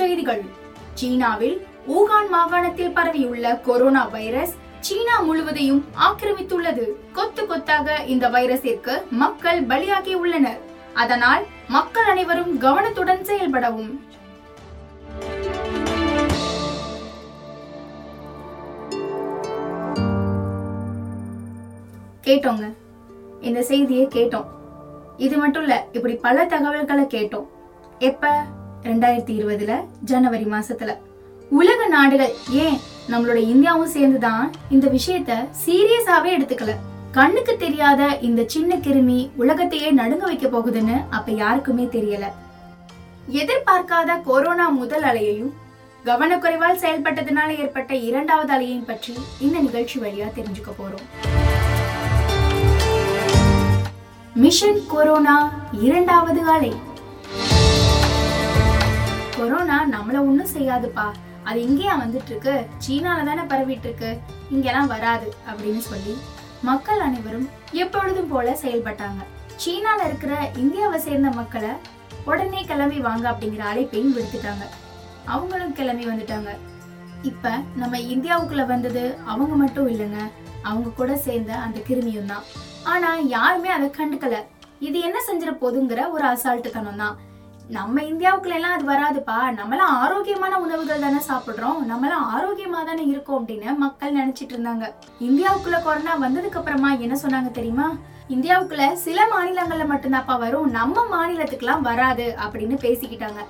செய்திகள் சீனாவில் ஊகான் மாகாணத்தில் பரவியுள்ள கொரோனா வைரஸ் சீனா முழுவதையும் ஆக்கிரமித்துள்ளது. கொத்து கொத்தாக இந்த வைரஸிற்கு மக்கள் பலியாகி உள்ளனர். அதனால் மக்கள் அனைவரும் கவனத்துடன் செயல்படவும். கேட்டோங்க. இந்த செய்தியை கேட்டோம். இது மட்டும் இல்ல இப்படி பல தகவல்களை கேட்டோம். எப்ப? ரெண்டாயிரத்தி இருபதுல ஜனவரி மாசத்துல. உலக நாடுகள் ஏன் நம்மளோட இந்தியாவும் சேர்ந்துதான் இந்த விஷயத்த சீரியஸாவே எடுத்துக்கல? கண்ணுக்கு தெரியாத இந்த சின்ன கிருமி உலகத்தையே நடுங்க வைக்க போகுதுன்னு அப்ப யாருக்குமே தெரியல. எதிர்பார்க்காத கொரோனா முதல் அலையையும் கவனக்குறைவால் செயல்பட்டதுனால ஏற்பட்ட இரண்டாவது அலையையும் பற்றி இந்த நிகழ்ச்சி வழியா தெரிஞ்சுக்க போறோம். மிஷன் கொரோனா இரண்டாவது அலை. கொரோனா நம்மள ஒண்ணும் செய்யாதுப்பா. அது இங்கேயா வந்துட்டு இருக்கு சீனால தானே பரவிட்டு இருக்கு இங்கெல்லாம் வராது அப்படின்னு சொல்லி மக்கள் அனைவரும் எப்பொழுதும் போல செயல்பட்டாங்க. சீனால இருக்கிற இந்தியாவை சேர்ந்த மக்களை உடனே கிளம்பி வாங்க அப்படிங்கிற அழைப்பையும் விடுத்துட்டாங்க. அவங்களும் கிளம்பி வந்துட்டாங்க. இப்ப நம்ம இந்தியாவுக்குள்ள வந்தது அவங்க மட்டும் இல்லைங்க. அவங்க கூட சேர்ந்த அந்த கிருமியும் தான். ஆனா யாருமே அதை கண்டுக்கல. இது என்ன செஞ்சிட போதுங்கிற ஒரு அசால்ட்டுத்தனம் தான் நம்ம இந்தியாவுக்குள்ள எல்லாம் அது வராதுப்பா. நம்மளாம் ஆரோக்கியமான உணவுகள் தானே சாப்பிடுறோம். நம்மளாம் ஆரோக்கியமா தானே இருக்கோம் அப்படின்னு மக்கள் நினைச்சிட்டு இருந்தாங்க. இந்தியாவுக்குள்ள கொரோனா வந்ததுக்கு அப்புறமா என்ன சொன்னாங்க தெரியுமா? இந்தியாவுக்குள்ள சில மாநிலங்கள்ல மட்டும்தான்ப்பா வரும். நம்ம மாநிலத்துக்குலாம் வராது அப்படின்னு பேசிக்கிட்டாங்க.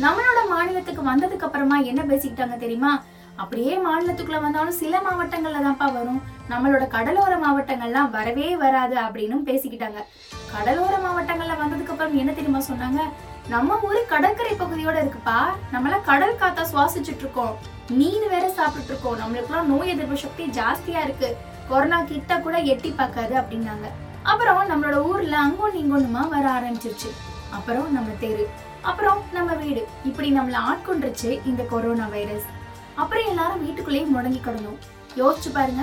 நம்மளோட மாநிலத்துக்கு வந்ததுக்கு அப்புறமா என்ன பேசிக்கிட்டாங்க தெரியுமா? அப்படியே மாநிலத்துக்குள்ள வந்தாலும் சில மாவட்டங்கள்ல தான்ப்பா வரும். நம்மளோட கடலோர மாவட்டங்கள்லாம் வரவே வராது அப்படின்னு பேசிக்கிட்டாங்க. கடலோர மாவட்டங்கள்ல வந்ததுக்கு அப்புறம் என்ன தெரியுமா சொன்னாங்க? நம்ம ஊரு கடற்கரை பகுதியோட இருக்குப்பா. நம்மளாம் கடல் காத்தா சுவாசிச்சுட்டு இருக்கோம் மீன் வேற சாப்பிட்டு இருக்கோம் நம்மளுக்குலாம் நோய் எதிர்ப்பு சக்தி ஜாஸ்தியா இருக்கு. கொரோனா கிட்ட கூட எட்டி பார்க்காது அப்படின்னாங்க. அப்புறம் நம்மளோட ஊர்ல அங்கும் இங்கொன்னுமா வர ஆரம்பிச்சிருச்சு. அப்புறம் நம்ம தெரு அப்புறம் நம்ம வீடு. இப்படி நம்மள ஆட்கொண்டுருச்சு இந்த கொரோனா வைரஸ். அப்புறம் எல்லாரும் வீட்டுக்குள்ளேயே முடங்கி கிடந்தோம். யோசிச்சு பாருங்க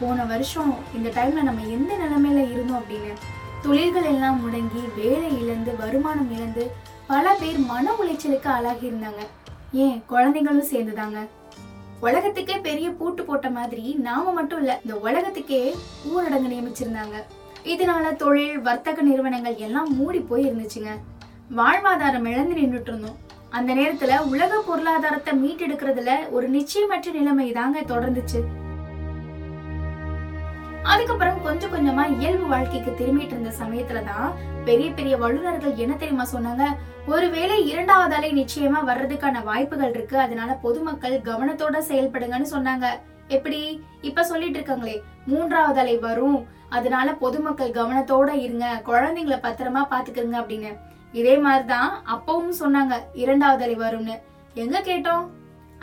போன வருஷம் இந்த டைம்ல நம்ம எந்த நிலைமையில இருந்தோம் அப்படின்னு? தொழில்கள் எல்லாம் முடங்கி வேலை இழந்து வருமானம் இழந்து பல பேர் மன உளைச்சலுக்கு ஆளாகி இருந்தாங்க ஏன் குழந்தைங்களும் சேர்ந்துதாங்க? உலகத்துக்கே பெரிய பூட்டு போட்ட மாதிரி நாம மட்டும் இல்ல இந்த உலகத்துக்கே ஊரடங்கு நியமிச்சிருந்தாங்க. இதனால தொழில் வர்த்தக நிறுவனங்கள் எல்லாம் மூடி போய் இருந்துச்சுங்க. வாழ்வாதாரம் இழந்து நின்றுட்டு இருந்தோம். அந்த நேரத்துல உலக பொருளாதாரத்தை மீட்டெடுக்கிறதுல ஒரு நிச்சயமற்ற நிலைமை தாங்க தொடர்ந்துச்சு. அதுக்கப்புறம் கொஞ்சம் கொஞ்சமா இயல்பு வாழ்க்கைக்கு திரும்பிட்டு இருந்த சமயத்துல தான் பெரிய பெரிய வல்லுநர்கள் என்ன தெரியுமா சொன்னாங்க? ஒருவேளை இரண்டாவது அலை நிச்சயமா வர்றதுக்கான வாய்ப்புகள் இருக்கு. அதனால பொதுமக்கள் கவனத்தோட செயல்படுங்கன்னு சொன்னாங்க. எப்படி? இப்ப சொல்லிட்டு இருக்காங்களே மூன்றாவது அலை வரும். அதனால பொதுமக்கள் கவனத்தோட இருங்க. குழந்தைங்களை பத்திரமா பாத்துக்கிறங்க அப்படின்னு. இதே மாதிரிதான் அப்பவும் சொன்னாங்க இரண்டாவது அலை வரும்னு. எங்க கேட்டோம்?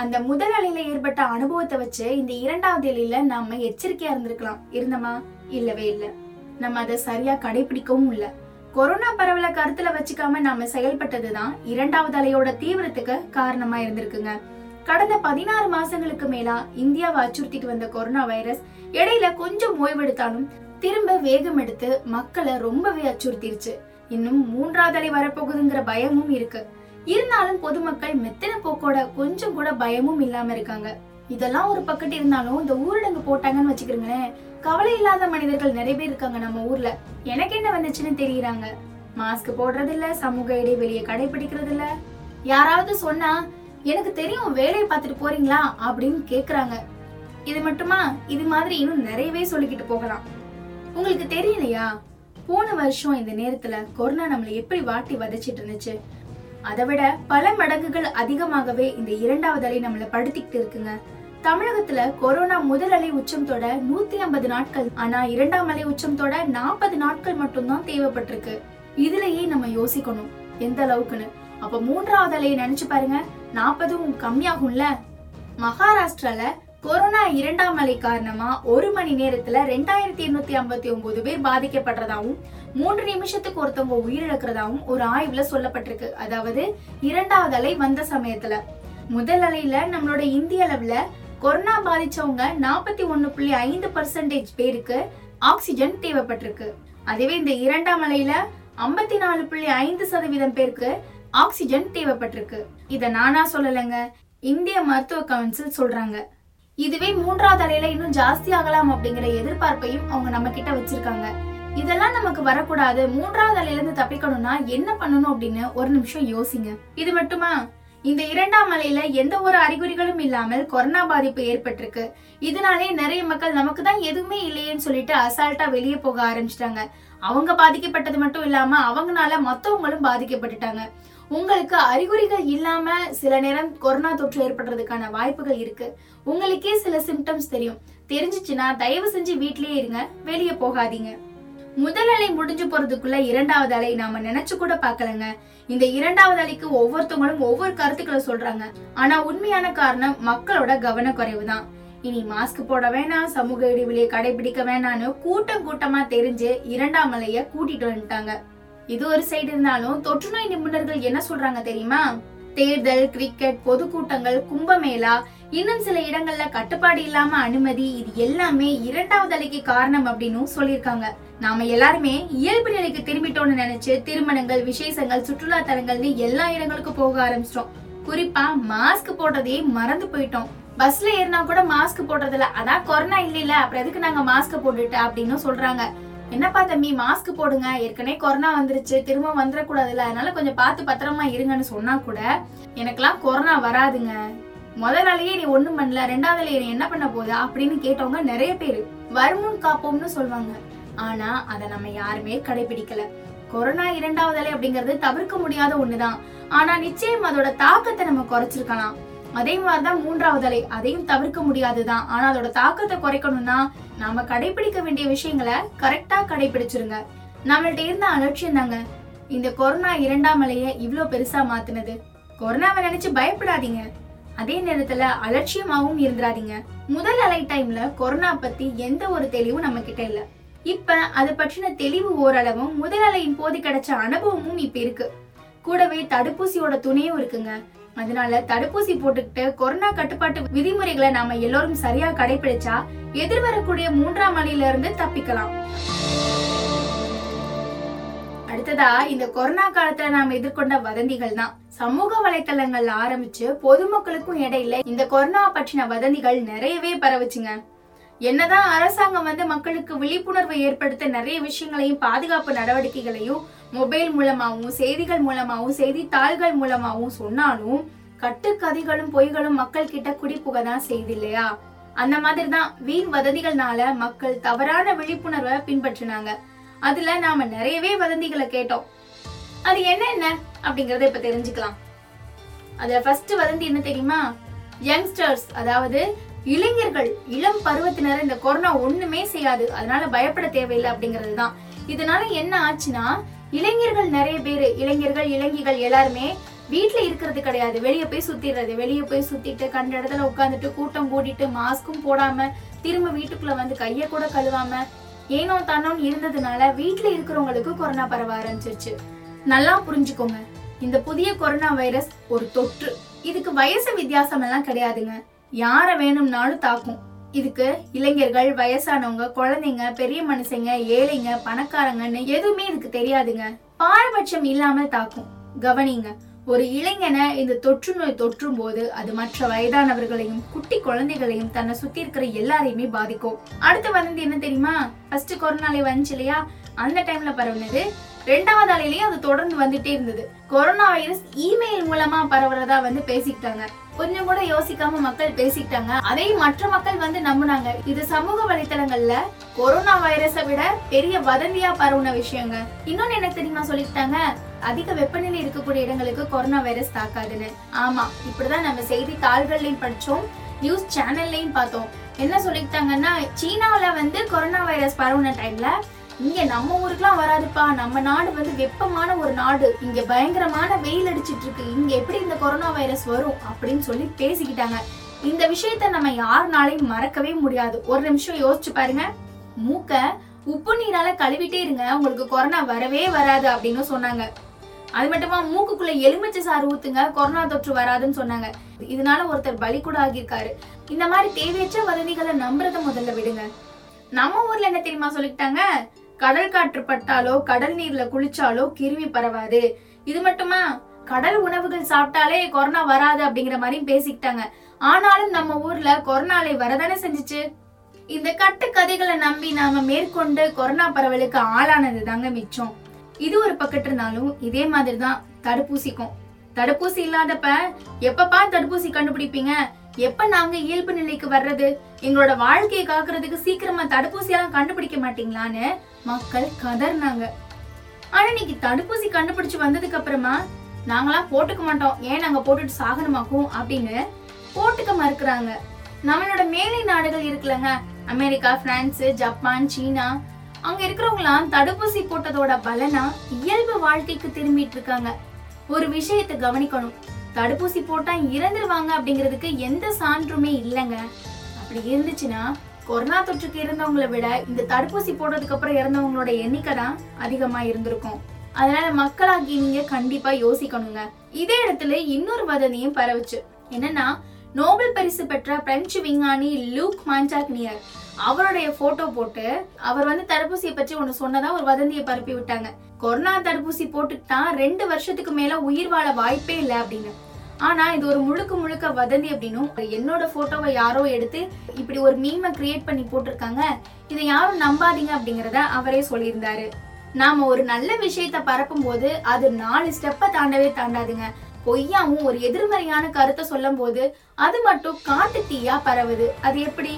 அந்த முதல் அலையில ஏற்பட்ட அனுபவத்தை வச்சு இந்த இரண்டாவது அலையில நாம எச்சரிக்கையா இருந்திருக்கலாம். இருந்தோமா? இல்லவே இல்ல. நம்ம அதை சரியா கடைபிடிக்கவும் இல்ல. கொரோனா பரவலை கருத்துல வச்சுக்காம நாம செயல்பட்டதுதான் இரண்டாவது அலையோட தீவிரத்துக்கு காரணமா இருந்திருக்குங்க. கடந்த பதினாறு மாசங்களுக்கு மேலா இந்தியாவை அச்சுறுத்திட்டு வந்த கொரோனா வைரஸ் இடையில கொஞ்சம் ஓய்வெடுத்தாலும் திரும்ப வேகம் எடுத்து மக்களை ரொம்பவே அச்சுறுத்திருச்சு. இன்னும் மூன்றாவது அலை வரப்போகுதுங்கிற பயமும் இருக்கு. இருந்தாலும் பொதுமக்கள் மெத்தன போக்கோட கொஞ்சம் கூட பயமும் இல்லாம இருக்காங்க. இதெல்லாம் ஒரு பக்கத்து இருந்தாலும் இந்த ஊரடங்கு போட்டாங்கன்னு வச்சுக்கிறீங்களேன் கவலை இல்லாத மனிதர்கள் நிறைய பேர் இருக்காங்க நம்ம ஊர்ல. எனக்கு என்ன வந்துச்சுன்னு தெரியுறாங்க. மாஸ்க் போடுறது இல்ல சமூக இடைவெளியை கடைபிடிக்கிறது இல்ல யாராவது சொன்னா எனக்கு தெரியும் வேலையை பார்த்துட்டு போறீங்களா? அப்படின்னு கேக்குறாங்க. இது மட்டுமா? இது மாதிரி இன்னும் நிறையவே சொல்லிக்கிட்டு போகலாம். உங்களுக்கு தெரியலையா? போன வருஷம் இந்த நேரத்துல கொரோனா நம்மளை எப்படி வாட்டி வதச்சிட்டு இருந்துச்சு? அதை விட பல மடங்குகள் அதிகமாகவே இந்த இரண்டாவது அலை நம்மள படுத்திக்கிட்டு இருக்குங்க. தமிழகத்துல கொரோனா முதல் அலை உச்சம் தொட நூத்தி ஐம்பது நாட்கள் ஆனா இரண்டாம் அலை உச்சம் தொட நாற்பது நாட்கள் மட்டும்தான் தேவைப்பட்டிருக்கு. இதுலயே நம்ம யோசிக்கணும். எந்த அளவுக்குன்னு. அப்ப மூன்றாவது அலையை நினைச்சு பாருங்க. நாற்பதும் கம்மியாகும்ல? மகாராஷ்டிரால கொரோனா இரண்டாம் அலை காரணமா ஒரு மணி நேரத்துல ரெண்டாயிரத்தி எண்ணூத்தி ஐம்பத்தி ஒன்பது பேர் பாதிக்கப்படுறதாவும் மூன்று நிமிஷத்துக்கு ஒருத்தவங்க உயிரிழக்கிறதாவும் ஒரு ஆய்வுல சொல்லப்பட்டிருக்கு. அதாவது இரண்டாவது அலை வந்த சமயத்துல. முதல் அலையில நம்மளோட இந்திய அளவுல கொரோனா பாதிச்சவங்க நாற்பத்தி ஒன்னு புள்ளி ஐந்து பர்சன்டேஜ் பேருக்கு ஆக்சிஜன் தேவைப்பட்டிருக்கு. அதுவே இந்த இரண்டாம் அலையில ஐம்பத்தி நாலு புள்ளி ஐந்து சதவீதம் பேருக்கு ஆக்சிஜன் தேவைப்பட்டிருக்கு. இத நானா சொல்லலைங்க இந்திய மருத்துவ கவுன்சில் சொல்றாங்க. இதுவே மூன்றாவது அலையில இன்னும் ஜாஸ்தி ஆகலாம் அப்படிங்கிற எதிர்பார்ப்பையும் அவங்க நம்ம கிட்ட வச்சிருக்காங்க. இதெல்லாம் நமக்கு வரக்கூடாது. மூன்றாவது அலையிலிருந்து தப்பிக்கணும்னா என்ன பண்ணணும் அப்படின்னு ஒரு நிமிஷம் யோசிங்க. இது மட்டுமா? இந்த இரண்டாம் அலையில எந்த ஒரு அறிகுறிகளும் இல்லாமல் கொரோனா பாதிப்பு ஏற்பட்டிருக்கு. இதனாலே நிறைய மக்கள் நமக்கு தான் எதுவுமே இல்லையேன்னு சொல்லிட்டு அசால்ட்டா வெளியே போக ஆரம்பிச்சிட்டாங்க. அவங்க பாதிக்கப்பட்டது மட்டும் இல்லாம அவங்கனால மத்தவங்களும் பாதிக்கப்பட்டுட்டாங்க. உங்களுக்கு அறிகுறிகள் இல்லாம சில நேரம் கொரோனா தொற்று ஏற்படுறதுக்கான வாய்ப்புகள் இருக்கு. உங்களுக்கே சில சிம்டம்ஸ் தெரியும். தெரிஞ்சிச்சுன்னா தயவு செஞ்சு வீட்லயே இருங்க. வெளியே போகாதீங்க. முதல் அலை முடிஞ்சு போறதுக்குள்ள இரண்டாவது அலை நாம நினைச்சு கூட பார்க்கலங்க. இந்த இரண்டாவது அலைக்கு ஒவ்வொருத்தவங்களும் ஒவ்வொரு கருத்துக்களை சொல்றாங்க. ஆனா உண்மையான காரணம் மக்களோட கவனக்குறைவு தான். இனி மாஸ்க் போட வேணாம் சமூக இடைவெளியை கடைபிடிக்க வேணாம்னு கூட்டம் கூட்டமா தெரிஞ்சு இரண்டாம் அலைய கூட்டிட்டு வந்துட்டாங்க. இது ஒரு சைடு இருந்தாலும் தொற்றுநோய் நிபுணர்கள் என்ன சொல்றாங்க தெரியுமா? தேர்தல் கிரிக்கெட் பொதுக்கூட்டங்கள் கும்பமேளா இன்னும் சில இடங்கள்ல கட்டுப்பாடு இல்லாம அனுமதி இது எல்லாமே இரண்டாவது அலைக்கு காரணம் அப்படின்னு சொல்லியிருக்காங்க. நாம எல்லாருமே இயல்பு நிலைக்கு திரும்பிட்டோம்னு நினைச்சு திருமணங்கள் விசேஷங்கள் சுற்றுலா தலங்கள்னு எல்லா இடங்களுக்கும் போக ஆரம்பிச்சிட்டோம். குறிப்பா மாஸ்க் போடுறதே மறந்து போயிட்டோம். பஸ்ல ஏறினா கூட மாஸ்க் போடுறதில்ல அதான் கொரோனா இல்ல அப்புறம் எதுக்கு நாங்க மாஸ்க் போட்டுட்டு அப்படின்னு சொல்றாங்க. என்னப்பா தம்பி மாஸ்க் போடுங்க. ஏற்கனவே கொரோனா வந்துருச்சு. திரும்ப வந்துடக்கூடாதுல்ல. அதனால கொஞ்சம் பார்த்து பத்திரமா இருங்கன்னு சொன்னா கூட எனக்கெல்லாம் கொரோனா வராதுங்க. முதலாலேயே நீ ஒண்ணும் பண்ணல. ரெண்டாவதுல நீ என்ன பண்ண போகுது அப்படின்னு கேட்டவங்க நிறைய பேர். வருமுன் காப்போம்னு சொல்லுவாங்க ஆனா அதை நம்ம யாருமே கடைபிடிக்கல. கொரோனா இரண்டாவது அலை அப்படிங்கிறது தவிர்க்க முடியாத ஒண்ணுதான். ஆனா நிச்சயம் அதோட தாக்கத்தை நம்ம குறைச்சிருக்கலாம். அதே மாதிரிதான் மூன்றாவது அலை அதையும் தவிர்க்க முடியாதுதான். ஆனா அதோட தாக்கத்தை குறைக்கணும்னா நாம கடைபிடிக்க வேண்டிய விஷயங்களை கரெக்டா கடைபிடிச்சிருங்க. நம்மள்ட்ட இருந்த அலட்சியம் தாங்க. இந்த கொரோனா இரண்டாம் அலைய இவ்வளோ பெருசா மாத்தினது. கொரோனாவை நினைச்சு பயப்படாதீங்க. அதே நேரத்துல அலட்சியமாவும் இருந்துடாதீங்க முதல் அலை டைம்ல கொரோனா பத்தி எந்த ஒரு தெளிவும் நம்ம கிட்ட இல்லை. இப்ப அது பற்றின தெளிவு ஓரளவும் முதல் அலையின் போது கிடைச்ச அனுபவமும் இப்ப இருக்கு. கூடவே தடுப்பூசியோட துணையும் இருக்குங்க. அதனால தடுப்பூசி போட்டுக்கிட்டு கொரோனா கட்டுப்பாட்டு விதிமுறைகளை நாம எல்லோரும் சரியா கடைபிடிச்சா எதிர்வரக்கூடிய மூன்றாம் அலையில இருந்து தப்பிக்கலாம். அடுத்ததா இந்த கொரோனா காலத்துல நாம எதிர்கொண்ட வதந்திகள் தான். சமூக வலைத்தளங்கள்ல ஆரம்பிச்சு பொதுமக்களுக்கும் இடையில இந்த கொரோனா பற்றின வதந்திகள் நிறையவே பரவுச்சுங்க. என்னதான் அரசாங்கம் வந்து மக்களுக்கு விழிப்புணர்வை ஏற்படுத்த நிறைய விஷயங்களையும் பாதுகாப்பு நடவடிக்கைகளையும் மொபைல் மூலமாகவும் செய்திகள் மூலமாகவும் செய்தித்தாள்கள் மூலமாகவும் சொன்னாலும் கட்டுக்கதைகளும் பொய்களும் மக்கள் கிட்ட குடிப்புக தான் செய்து இல்லையா? அந்த மாதிரி தான் வீண் வதந்திகள்னால மக்கள் தவறான விழிப்புணர்வை பின்பற்றினாங்க. அதுல நாம நிறையவே வதந்திகளை கேட்டோம். அது என்ன என்ன அப்படிங்கறத இப்ப தெரிஞ்சுக்கலாம். அதுல ஃபர்ஸ்ட் வதந்தி என்ன தெரியுமா? யங்ஸ்டர்ஸ் அதாவது இளைஞர்கள் இளம் பருவத்தினர் இந்த கொரோனா ஒண்ணுமே செய்யாது. அதனால பயப்பட தேவையில்லை அப்படிங்கிறது தான் இதனால என்ன ஆச்சுன்னா இளைஞர்கள் நிறைய பேர் இளைஞர்கள் இளைஞிகள் எல்லாருமே வீட்ல இருக்கிறது கிடையாது. வெளியே போய் சுத்திடுறது. வெளியே போய் சுத்திட்டு கண்ட இடத்துல உட்காந்துட்டு கூட்டம் கூட்டிட்டு மாஸ்க்கும் போடாம திரும்ப வீட்டுக்குள்ள வந்து கைய கூட கழுவாம ஏனோ தானோன்னு இருந்ததுனால வீட்ல இருக்கிறவங்களுக்கு கொரோனா பரவ ஆரம்பிச்சிருச்சு. நல்லா புரிஞ்சுக்கோங்க. இந்த புதிய கொரோனா வைரஸ் ஒரு தொற்று. இதுக்கு வயசு வித்தியாசம் எல்லாம் கிடையாதுங்க. யார வேணும்னாலும் தாக்கும். இதுக்கு இளைஞர்கள் வயசானவங்க குழந்தைங்க பெரிய மனுஷங்க ஏழைங்க பணக்காரங்கன்னு எதுவுமே இதுக்கு தெரியாதுங்க. பாரபட்சம் இல்லாமல் தாக்கும். கவனிங்க ஒரு இளைஞனை இந்த தொற்று நோய் தொற்றும் போது அது மற்ற வயதானவர்களையும் குட்டி குழந்தைகளையும் தன்னை சுத்தி இருக்கிற எல்லாரையுமே பாதிக்கும். அடுத்து வந்தது என்ன தெரியுமா? ஃபர்ஸ்ட் கொரோனாலே வந்துச்சு இல்லையா? அந்த டைம்ல பரவுனது. ரெண்டாவது அலையிலயும் அது தொடர்ந்து வந்துட்டே இருந்தது. கொரோனா வைரஸ் இமெயில் மூலமா பரவுறதா வந்து பேசிக்கிட்டாங்க. கொஞ்சம் கூட யோசிக்காம மக்கள் பேசிக்கிட்டாங்க. அதையும் மற்ற மக்கள் வந்து நம்புனாங்க. இது சமூக வலைத்தளங்கள்ல கொரோனா வைரஸை விட பெரிய வதந்தியா பரவுன விஷயங்க. இன்னொன்னு என்ன தெரியுமா சொல்லிக்கிட்டாங்க? அதிக வெப்பநிலை இருக்கக்கூடிய இடங்களுக்கு கொரோனா வைரஸ் தாக்காதுன்னு. ஆமா இப்படிதான் நம்ம செய்தி தாள்கள்லயும் படிச்சோம் நியூஸ் சேனல்லையும் பார்த்தோம். என்ன சொல்லிக்கிட்டாங்கன்னா சீனாவில் வந்து கொரோனா வைரஸ் பரவுன டைம்ல இங்க நம்ம ஊருக்குலாம் வராதுப்பா. நம்ம நாடு வந்து வெப்பமான ஒரு நாடு. இங்க பயங்கரமான வெயில் அடிச்சிட்டு இருக்கு. இங்க எப்படி இந்த கொரோனா வைரஸ் வரும் அப்படின்னு சொல்லி பேசிக்கிட்டாங்க. இந்த விஷயத்த நம்ம யாருனாலையும் மறக்கவே முடியாது. ஒரு நிமிஷம் யோசிச்சு பாருங்க. மூக்க உப்பு நீரால கழுவிட்டே இருங்க. உங்களுக்கு கொரோனா வரவே வராது அப்படின்னு சொன்னாங்க. அது மட்டுமா மூக்குக்குள்ள எலுமிச்சை சாறு ஊத்துங்க. கொரோனா தொற்று வராதுன்னு சொன்னாங்க. இதனால ஒருத்தர் பலி கூட ஆகியிருக்காரு. இந்த மாதிரி தேவையற்ற வதந்திகளை நம்புறத முதல்ல விடுங்க. நம்ம ஊர்ல என்ன தெரியுமா சொல்லிக்கிட்டாங்க? கடல் காற்று பட்டாலோ கடல் நீர்ல குளிச்சாலோ கிருமி பரவாது. இது மட்டுமா? கடல் உணவுகள் சாப்பிட்டாலே கொரோனா வராது அப்படிங்கிற மாதிரியும் பேசிக்கிட்டாங்க. ஆனாலும் நம்ம ஊர்ல கொரோனாலை வரதானே செஞ்சுச்சு? இந்த கட்டு கதைகளை நம்பி நாம மேற்கொண்டு கொரோனா பரவலுக்கு ஆளானது தாங்க மிச்சம். இது ஒரு பக்கத்து இருந்தாலும் இதே மாதிரி தான் தடுப்பூசிக்கும். தடுப்பூசி இல்லாதப்ப எப்பப்பா தடுப்பூசி கண்டுபிடிப்பீங்க? எப்ப நாங்க இயல்பு நிலைக்கு வர்றது? எங்களோட வாழ்க்கையை காக்குறதுக்கு சீக்கிரமா தடுப்பூசி எல்லாம் கண்டுபிடிக்க மாட்டீங்களான்னு மக்கள் கதர்னாங்க. ஆனா இன்னைக்கு தடுப்பூசி கண்டுபிடிச்சு வந்ததுக்கு அப்புறமா நாங்களாம் போட்டுக்க மாட்டோம். ஏன் நாங்க போட்டுட்டு சாகணுமாக்கும் அப்படின்னு போட்டுக்க மறுக்கிறாங்க. நம்மளோட மேலை நாடுகள் இருக்குல்லங்க. அமெரிக்கா பிரான்ஸ் ஜப்பான் சீனா. அங்க இருக்கிறவங்களாம் தடுப்பூசி போட்டதோட பலனா இயல்பு வாழ்க்கைக்கு திரும்பிட்டு இருக்காங்க. ஒரு விஷயத்தை கவனிக்கணும். தடுப்பூசி போட்டா இறந்துருவாங்க அப்படிங்கிறதுக்கு எந்த சான்றுமே இல்லைங்க. அப்படி இருந்துச்சுன்னா கொரோனா தொற்றுக்கு இருந்தவங்களை விட இந்த தடுப்பூசி போடுறதுக்கு அப்புறம் இறந்தவங்களோட எண்ணிக்கை தான் அதிகமா இருந்திருக்கும். அதனால மக்களாகி நீங்க கண்டிப்பா யோசிக்கணுங்க. இதே இடத்துல இன்னொரு வதந்தியும் பரவுச்சு. என்னன்னா நோபல் பரிசு பெற்ற பிரெஞ்சு விஞ்ஞானி லூக் மான்டாக்னியர் அவருடைய போட்டோ போட்டு அவர் வந்து தடுப்பூசியை பற்றி ஒன்று சொன்னதா ஒரு வதந்தியை பரப்பி விட்டாங்க. கொரோனா தடுப்பூசி போட்டுட்டா ரெண்டு வருஷத்துக்கு மேல உயிர் வாழ வாய்ப்பே இல்லை அப்படின்னு. ஆனா இது ஒரு முழுக்க முழுக்க வதந்தி அப்படின்னும் என்னோட போட்டோவை யாரோ எடுத்து இப்படி ஒரு மீமை கிரியேட் பண்ணி போட்டிருக்காங்க. இதை யாரும் நம்பாதீங்க அப்படிங்கறத அவரே சொல்லியிருந்தாரு. நாம ஒரு நல்ல விஷயத்த பரப்பும் போது அது நாலு ஸ்டெப்பை தாண்டவே தாண்டாதுங்க. பொய்யாவும் ஒரு எதிர்மறையான கருத்தை சொல்லும் போது அது மட்டும் காட்டு தீயா பரவுது. அது எப்படி?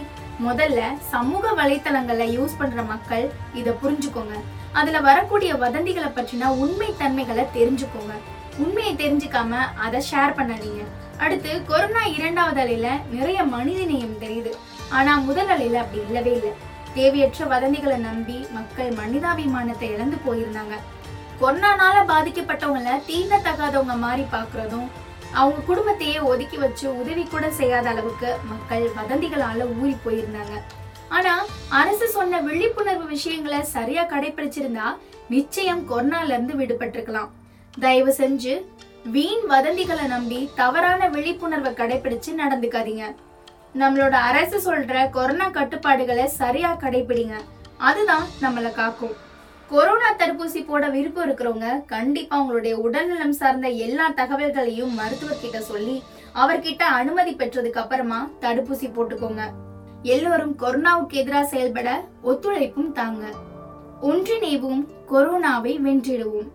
முதல்ல சமூக வலைத்தளங்களை யூஸ் பண்ற மக்கள் இதை புரிஞ்சுக்கோங்க. அதுல வரக்கூடிய வதந்திகளை பற்றின உண்மை தன்மைகளை தெரிஞ்சுக்கோங்க. உண்மையை தெரிஞ்சுக்காம அதை ஷேர் பண்ணாதீங்க. அடுத்து கொரோனா இரண்டாவது அலையில நிறைய மனித நேயம் தெரியுது. ஆனா முதல் அலையில அப்படி இல்லவே இல்லை. தேவையற்ற வதந்திகளை நம்பி மக்கள் மனிதாபிமானத்தை இழந்து போயிருந்தாங்க. கொரோனானால பாதிக்கப்பட்டவங்கள தீண்டத்தகாதவங்க மாதிரி பாக்குறதும் அவங்க குடும்பத்தையே ஒதுக்கி வச்சு உதவி கூட செய்யாத அளவுக்கு மக்கள் வதந்திகளால ஊறி போயிருந்தாங்க. ஆனா அரசு சொன்ன விழிப்புணர்வு விஷயங்களை சரியா கடைபிடிச்சிருந்தா நிச்சயம் கொரோனால இருந்து விடுபட்டிருக்கலாம். தயவு செஞ்சு வீண் வதந்திகளை நம்பி தவறான விழிப்புணர்வை கடைபிடிச்சு நடந்துக்காதீங்க. நம்மளோட அரசு சொல்ற கொரோனா கட்டுப்பாடுகளை சரியா கடைபிடிங்க அதுதான் நம்மளை காக்கும். கொரோனா தடுப்பூசி போட விருப்பம் இருக்கிறவங்க கண்டிப்பா உங்களுடைய உடல்நலம் சார்ந்த எல்லா தகவல்களையும் மருத்துவர்கிட்ட சொல்லி அவர்கிட்ட அனுமதி பெற்றதுக்கு அப்புறமா தடுப்பூசி போட்டுக்கோங்க. எல்லோரும் கொரோனாவுக்கு எதிராக செயல்பட ஒத்துழைப்பும் தாங்க. ஒன்றிணைவும் கொரோனாவை வென்றிடுவோம்.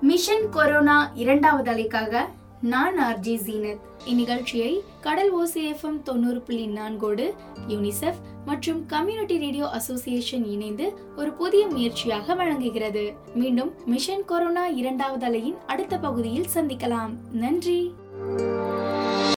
மிஷன் கொரோனா இரண்டாவது அலைக்காக நான் ஆர்ஜி ஜீனத். இந்நிகழ்ச்சியை கடல் ஓசிஎஃப்எம் தொண்ணூறு புள்ளி நான்கோடு யூனிசெஃப் மற்றும் கம்யூனிட்டி ரேடியோ அசோசியேஷன் இணைந்து ஒரு புதிய முயற்சியாக வழங்குகிறது. மீண்டும் மிஷன் கொரோனா இரண்டாவது அலையின் அடுத்த பகுதியில் சந்திக்கலாம். நன்றி.